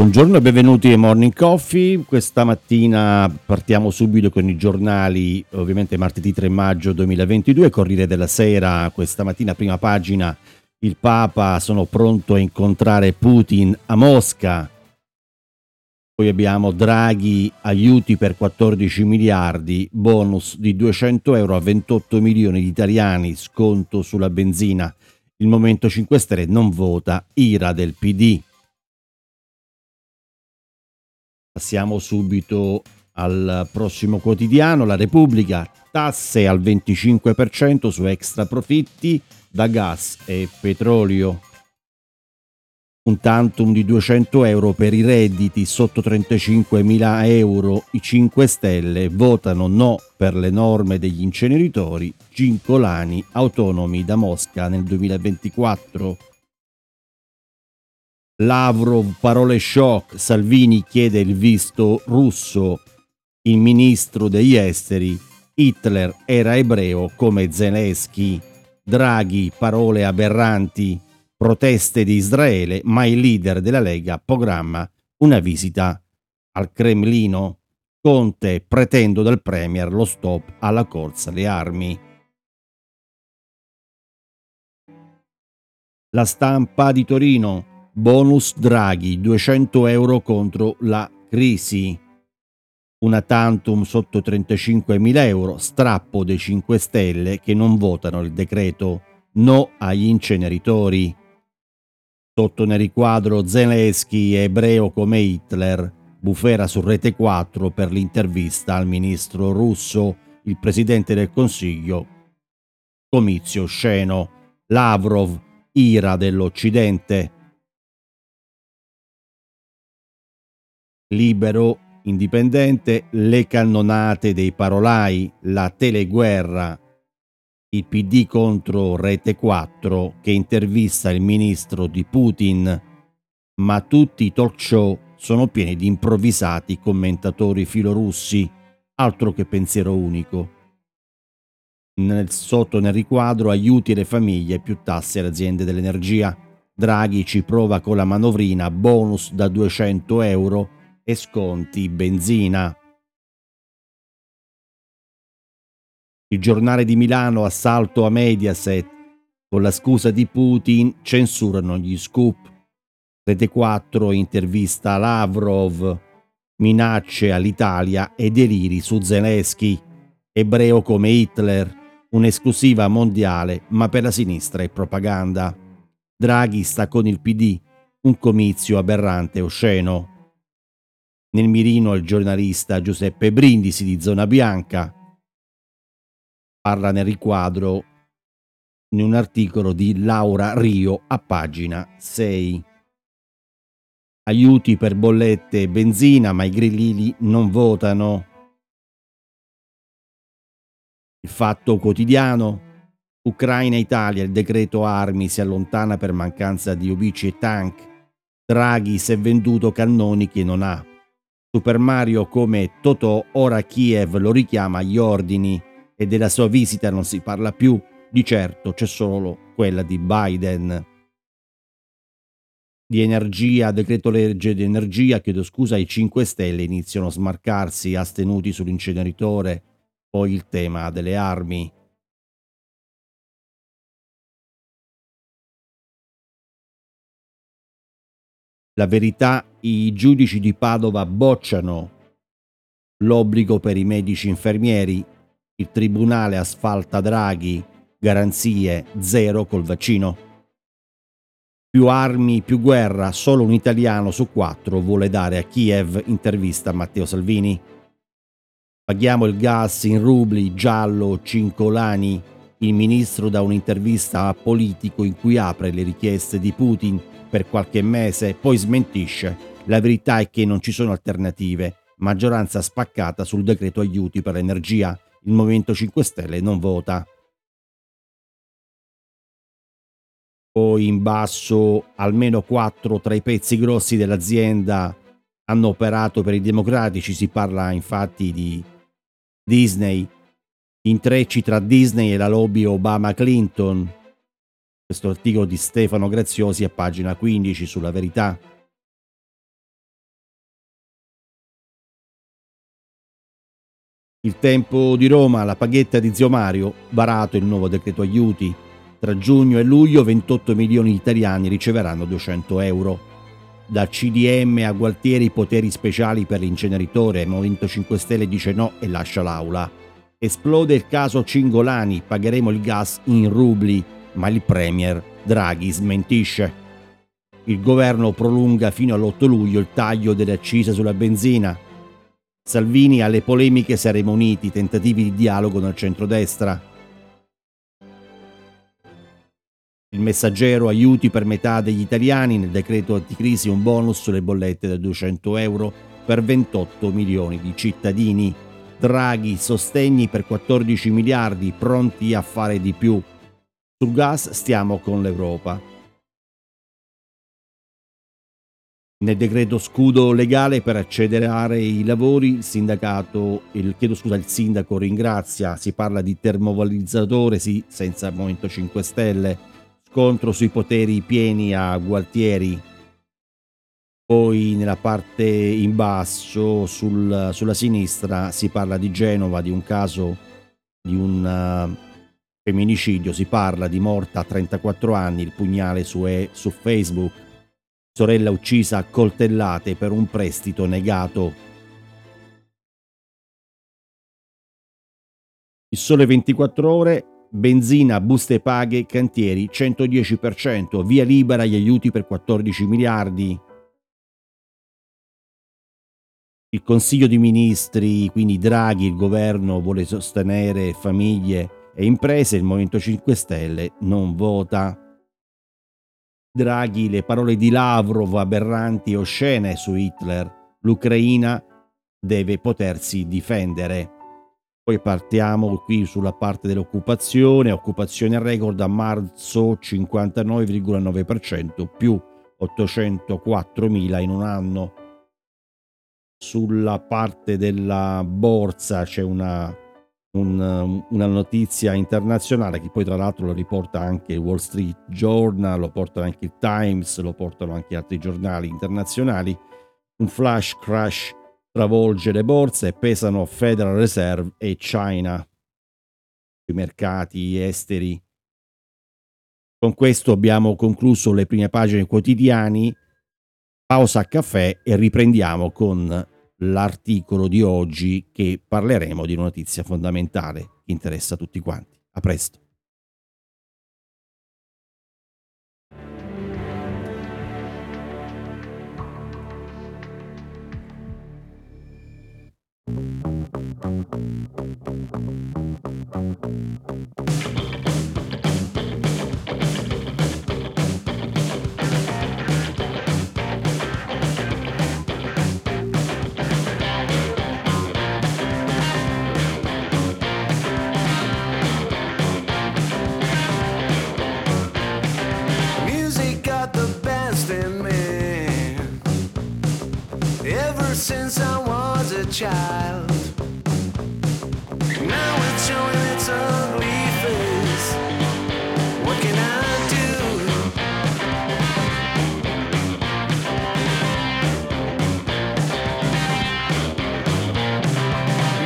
Buongiorno e benvenuti ai Morning Coffee. Questa mattina partiamo subito con i giornali, ovviamente martedì 3 maggio 2022, Corriere della Sera, questa mattina prima pagina, il Papa sono pronto a incontrare Putin a Mosca. Poi abbiamo Draghi, aiuti per 14 miliardi, bonus di 200 euro a 28 milioni di italiani, sconto sulla benzina. Il Movimento 5 Stelle non vota, ira del PD. Passiamo subito al prossimo quotidiano, La Repubblica, tasse al 25% su extra profitti da gas e petrolio. Un tantum di 200 euro per i redditi sotto 35.000 euro. I 5 Stelle votano no per le norme degli inceneritori Gincolani autonomi da Mosca nel 2024. Lavrov, parole shock, Salvini chiede il visto russo, il ministro degli esteri, Hitler era ebreo come Zelensky, Draghi, parole aberranti, proteste di Israele, ma il leader della Lega programma una visita al Cremlino. Conte pretendo dal Premier lo stop alla corsa alle armi. La stampa di Torino Bonus Draghi 200 euro contro la crisi. Una tantum sotto 35.000 euro, strappo dei 5 Stelle che non votano il decreto no agli inceneritori. Sotto nel riquadro Zelensky ebreo come Hitler, bufera su Rete 4 per l'intervista al ministro russo, il presidente del Consiglio. Comizio sceno. Lavrov, ira dell'Occidente. Libero, indipendente, le cannonate dei parolai, la teleguerra, il PD contro Rete 4 che intervista il ministro di Putin, ma tutti i talk show sono pieni di improvvisati commentatori filorussi, altro che pensiero unico. Nel, sotto nel riquadro aiuti le famiglie più tasse alle aziende dell'energia. Draghi ci prova con la manovrina bonus da 200 euro e sconti benzina. Il giornale di Milano assalto a Mediaset con la scusa di Putin censurano gli scoop. Rete 4 intervista Lavrov, minacce all'Italia e deliri su Zelensky, ebreo come Hitler, un'esclusiva mondiale ma per la sinistra è propaganda. Draghi sta con il PD, un comizio aberrante osceno. Nel mirino il giornalista Giuseppe Brindisi di Zona Bianca parla nel riquadro in un articolo di Laura Rio a pagina 6. Aiuti per bollette e benzina, ma i grillini non votano. Il fatto quotidiano. Ucraina-Italia, il decreto armi si allontana per mancanza di obici e tank. Draghi si è venduto cannoni che non ha. Super Mario come Totò ora Kiev lo richiama agli ordini e della sua visita non si parla più, di certo c'è solo quella di Biden. Di energia, decreto legge di energia, chiedo scusa, i 5 Stelle iniziano a smarcarsi astenuti sull'inceneritore, poi il tema delle armi. La verità, i giudici di Padova bocciano l'obbligo per i medici infermieri, il tribunale asfalta Draghi, garanzie zero col vaccino. Più armi, più guerra, solo un italiano su quattro vuole dare a Kiev, intervista a Matteo Salvini. Paghiamo il gas in rubli, giallo, cincolani. Il ministro dà un'intervista a Politico in cui apre le richieste di Putin per qualche mese, poi smentisce. La verità è che non ci sono alternative. Maggioranza spaccata sul decreto aiuti per l'energia. Il Movimento 5 Stelle non vota. Poi in basso almeno quattro tra i pezzi grossi dell'azienda hanno operato per i democratici, si parla infatti di Disney, intrecci tra Disney e la lobby Obama-Clinton, questo articolo di Stefano Graziosi a pagina 15 sulla verità. Il tempo di Roma, la paghetta di zio Mario, varato il nuovo decreto aiuti. Tra giugno e luglio 28 milioni di italiani riceveranno 200 euro. Da CDM a Gualtieri poteri speciali per l'inceneritore, Movimento 5 Stelle dice no e lascia l'aula. Esplode il caso Cingolani, pagheremo il gas in rubli, ma il Premier Draghi smentisce. Il governo prolunga fino all'8 luglio il taglio delle accise sulla benzina, Salvini alle polemiche saremo uniti, tentativi di dialogo nel centrodestra. Il messaggero aiuti per metà degli italiani, nel decreto anticrisi un bonus sulle bollette da 200 euro per 28 milioni di cittadini. Draghi sostegni per 14 miliardi, pronti a fare di più. Sul gas stiamo con l'Europa. Nel decreto scudo legale per accelerare i lavori, il sindacato, il, chiedo scusa, il sindaco ringrazia, si parla di termovalorizzatore, sì, senza Movimento 5 Stelle, scontro sui poteri pieni a Gualtieri, poi nella parte in basso, sul, sulla sinistra, si parla di Genova, di un caso di un uh, femminicidio, si parla di morta a 34 anni, il pugnale su, su Facebook sorella uccisa a coltellate per un prestito negato. Il sole 24 ore, benzina, buste paghe, cantieri 110%, via libera gli aiuti per 14 miliardi. Il Consiglio di Ministri, quindi Draghi, il governo vuole sostenere famiglie e imprese, il Movimento 5 Stelle non vota. Draghi le parole di Lavrov aberranti e oscene su Hitler. L'Ucraina deve potersi difendere. Poi partiamo qui sulla parte dell'occupazione, occupazione record a marzo 59,9%, più 804.000 in un anno. Sulla parte della borsa c'è una un, una notizia internazionale che poi tra l'altro lo riporta anche il Wall Street Journal, lo porta anche il Times, lo portano anche altri giornali internazionali. Un flash crash travolge le borse pesano Federal Reserve e China, i mercati esteri. Con questo abbiamo concluso le prime pagine quotidiani. Pausa a caffè e riprendiamo con l'articolo di oggi che parleremo di una notizia fondamentale che interessa tutti quanti. A presto. Child. Now it's showing its ugly face. What can I do?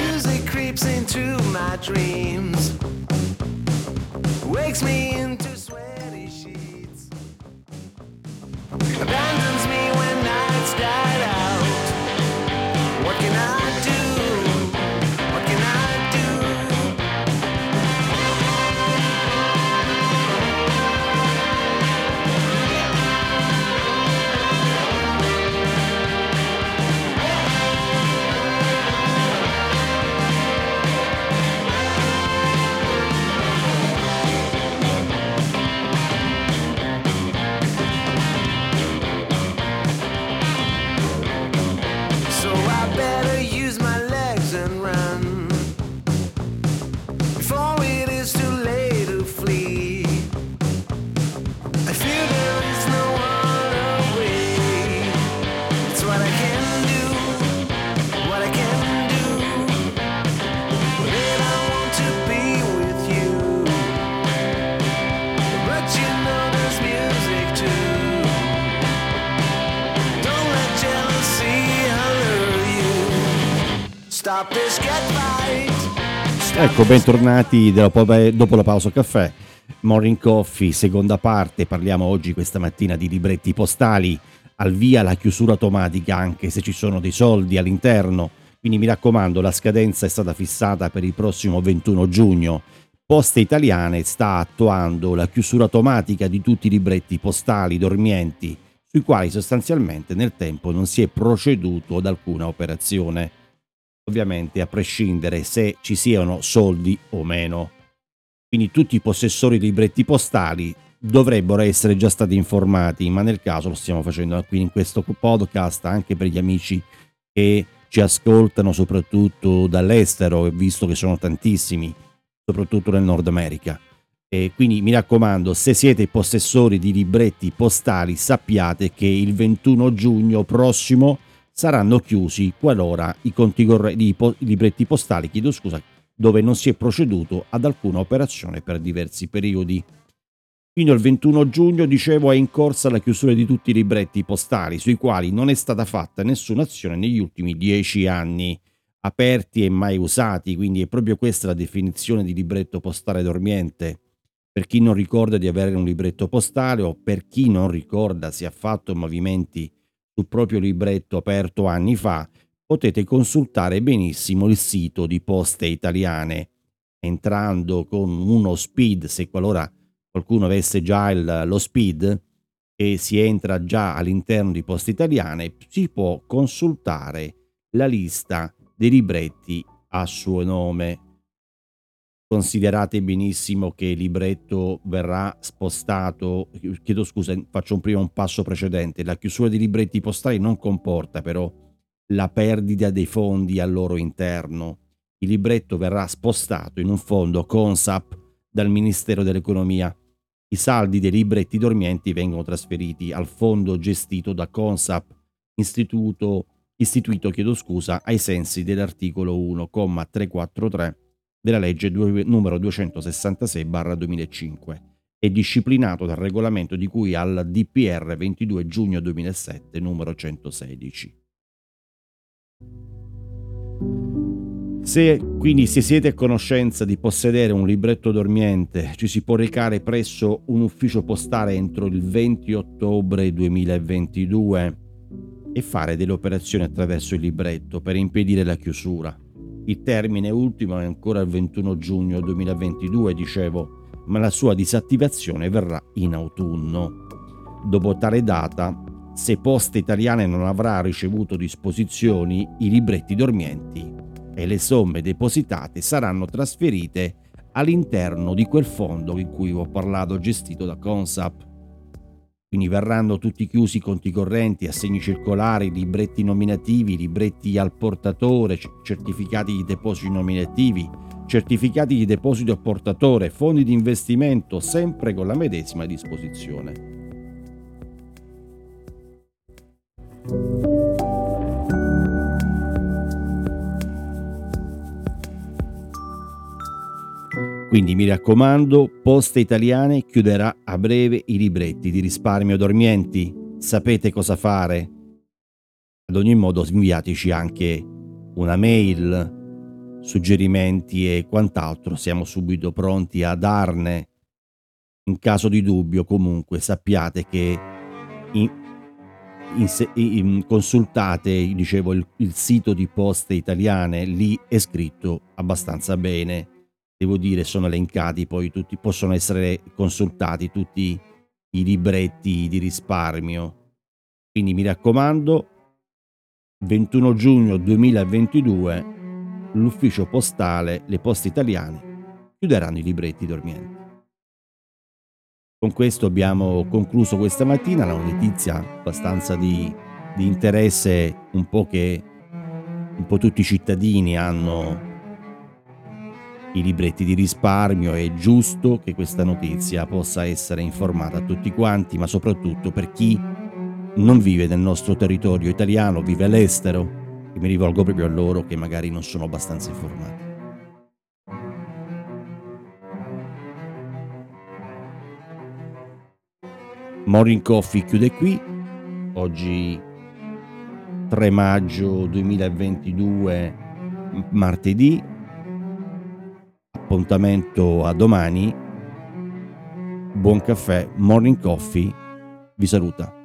Music creeps into my dreams, wakes me into sweaty sheets, abandons me when nights died out. Ecco, bentornati dopo la pausa caffè. Morning Coffee, seconda parte, parliamo oggi questa mattina di libretti postali, al via la chiusura automatica anche se ci sono dei soldi all'interno, quindi mi raccomando la scadenza è stata fissata per il prossimo 21 giugno. Poste Italiane sta attuando la chiusura automatica di tutti i libretti postali dormienti, sui quali sostanzialmente nel tempo non si è proceduto ad alcuna operazione ovviamente a prescindere se ci siano soldi o meno. Quindi tutti i possessori di libretti postali dovrebbero essere già stati informati, ma nel caso lo stiamo facendo qui in questo podcast anche per gli amici che ci ascoltano soprattutto dall'estero, visto che sono tantissimi, soprattutto nel Nord America. E quindi mi raccomando, se siete possessori di libretti postali, sappiate che il 21 giugno prossimo saranno chiusi qualora i conti correnti, i, libretti postali, chiedo scusa, dove non si è proceduto ad alcuna operazione per diversi periodi. Fino al 21 giugno, dicevo, è in corsa la chiusura di tutti i libretti postali sui quali non è stata fatta nessuna azione negli ultimi dieci anni, aperti e mai usati, quindi è proprio questa la definizione di libretto postale dormiente. Per chi non ricorda di avere un libretto postale o per chi non ricorda se ha fatto movimenti sul proprio libretto aperto anni fa, potete consultare benissimo il sito di Poste Italiane. Entrando con uno speed, se qualora qualcuno avesse già il, lo speed e si entra già all'interno di Poste Italiane, si può consultare la lista dei libretti a suo nome. Considerate benissimo che il libretto verrà spostato, chiedo scusa, faccio un prima un passo precedente, la chiusura dei libretti postali non comporta però la perdita dei fondi al loro interno. Il libretto verrà spostato in un fondo Consap dal Ministero dell'Economia. I saldi dei libretti dormienti vengono trasferiti al fondo gestito da Consap, istituito, istituito chiedo scusa, ai sensi dell'articolo 1,343 della legge numero 266-2005 e disciplinato dal regolamento di cui al DPR 22 giugno 2007 numero 116. Se quindi se siete a conoscenza di possedere un libretto dormiente, ci si può recare presso un ufficio postale entro il 20 ottobre 2022 e fare delle operazioni attraverso il libretto per impedire la chiusura. Il termine ultimo è ancora il 21 giugno 2022, dicevo, ma la sua disattivazione verrà in autunno. Dopo tale data, se Poste Italiane non avrà ricevuto disposizioni, i libretti dormienti e le somme depositate saranno trasferite all'interno di quel fondo in cui ho parlato gestito da Consap. Quindi verranno tutti chiusi i conti correnti, assegni circolari, libretti nominativi, libretti al portatore, certificati di depositi nominativi, certificati di deposito al portatore, fondi di investimento, sempre con la medesima disposizione. Quindi mi raccomando, Poste Italiane chiuderà a breve i libretti di risparmio dormienti. Sapete cosa fare? Ad ogni modo inviateci anche una mail, suggerimenti e quant'altro, siamo subito pronti a darne. In caso di dubbio comunque sappiate che in, in, in, consultate dicevo, il, il sito di Poste Italiane, lì è scritto abbastanza bene devo dire sono elencati poi tutti, possono essere consultati tutti i libretti di risparmio. Quindi mi raccomando, 21 giugno 2022 l'ufficio postale, le poste italiane chiuderanno i libretti dormienti. Con questo abbiamo concluso questa mattina la notizia abbastanza di, di interesse un po' che un po' tutti i cittadini hanno i libretti di risparmio, è giusto che questa notizia possa essere informata a tutti quanti, ma soprattutto per chi non vive nel nostro territorio italiano, vive all'estero, e mi rivolgo proprio a loro che magari non sono abbastanza informati. Morning Coffee chiude qui, oggi 3 maggio 2022 martedì. Appuntamento a domani. Buon caffè, morning coffee. Vi saluta.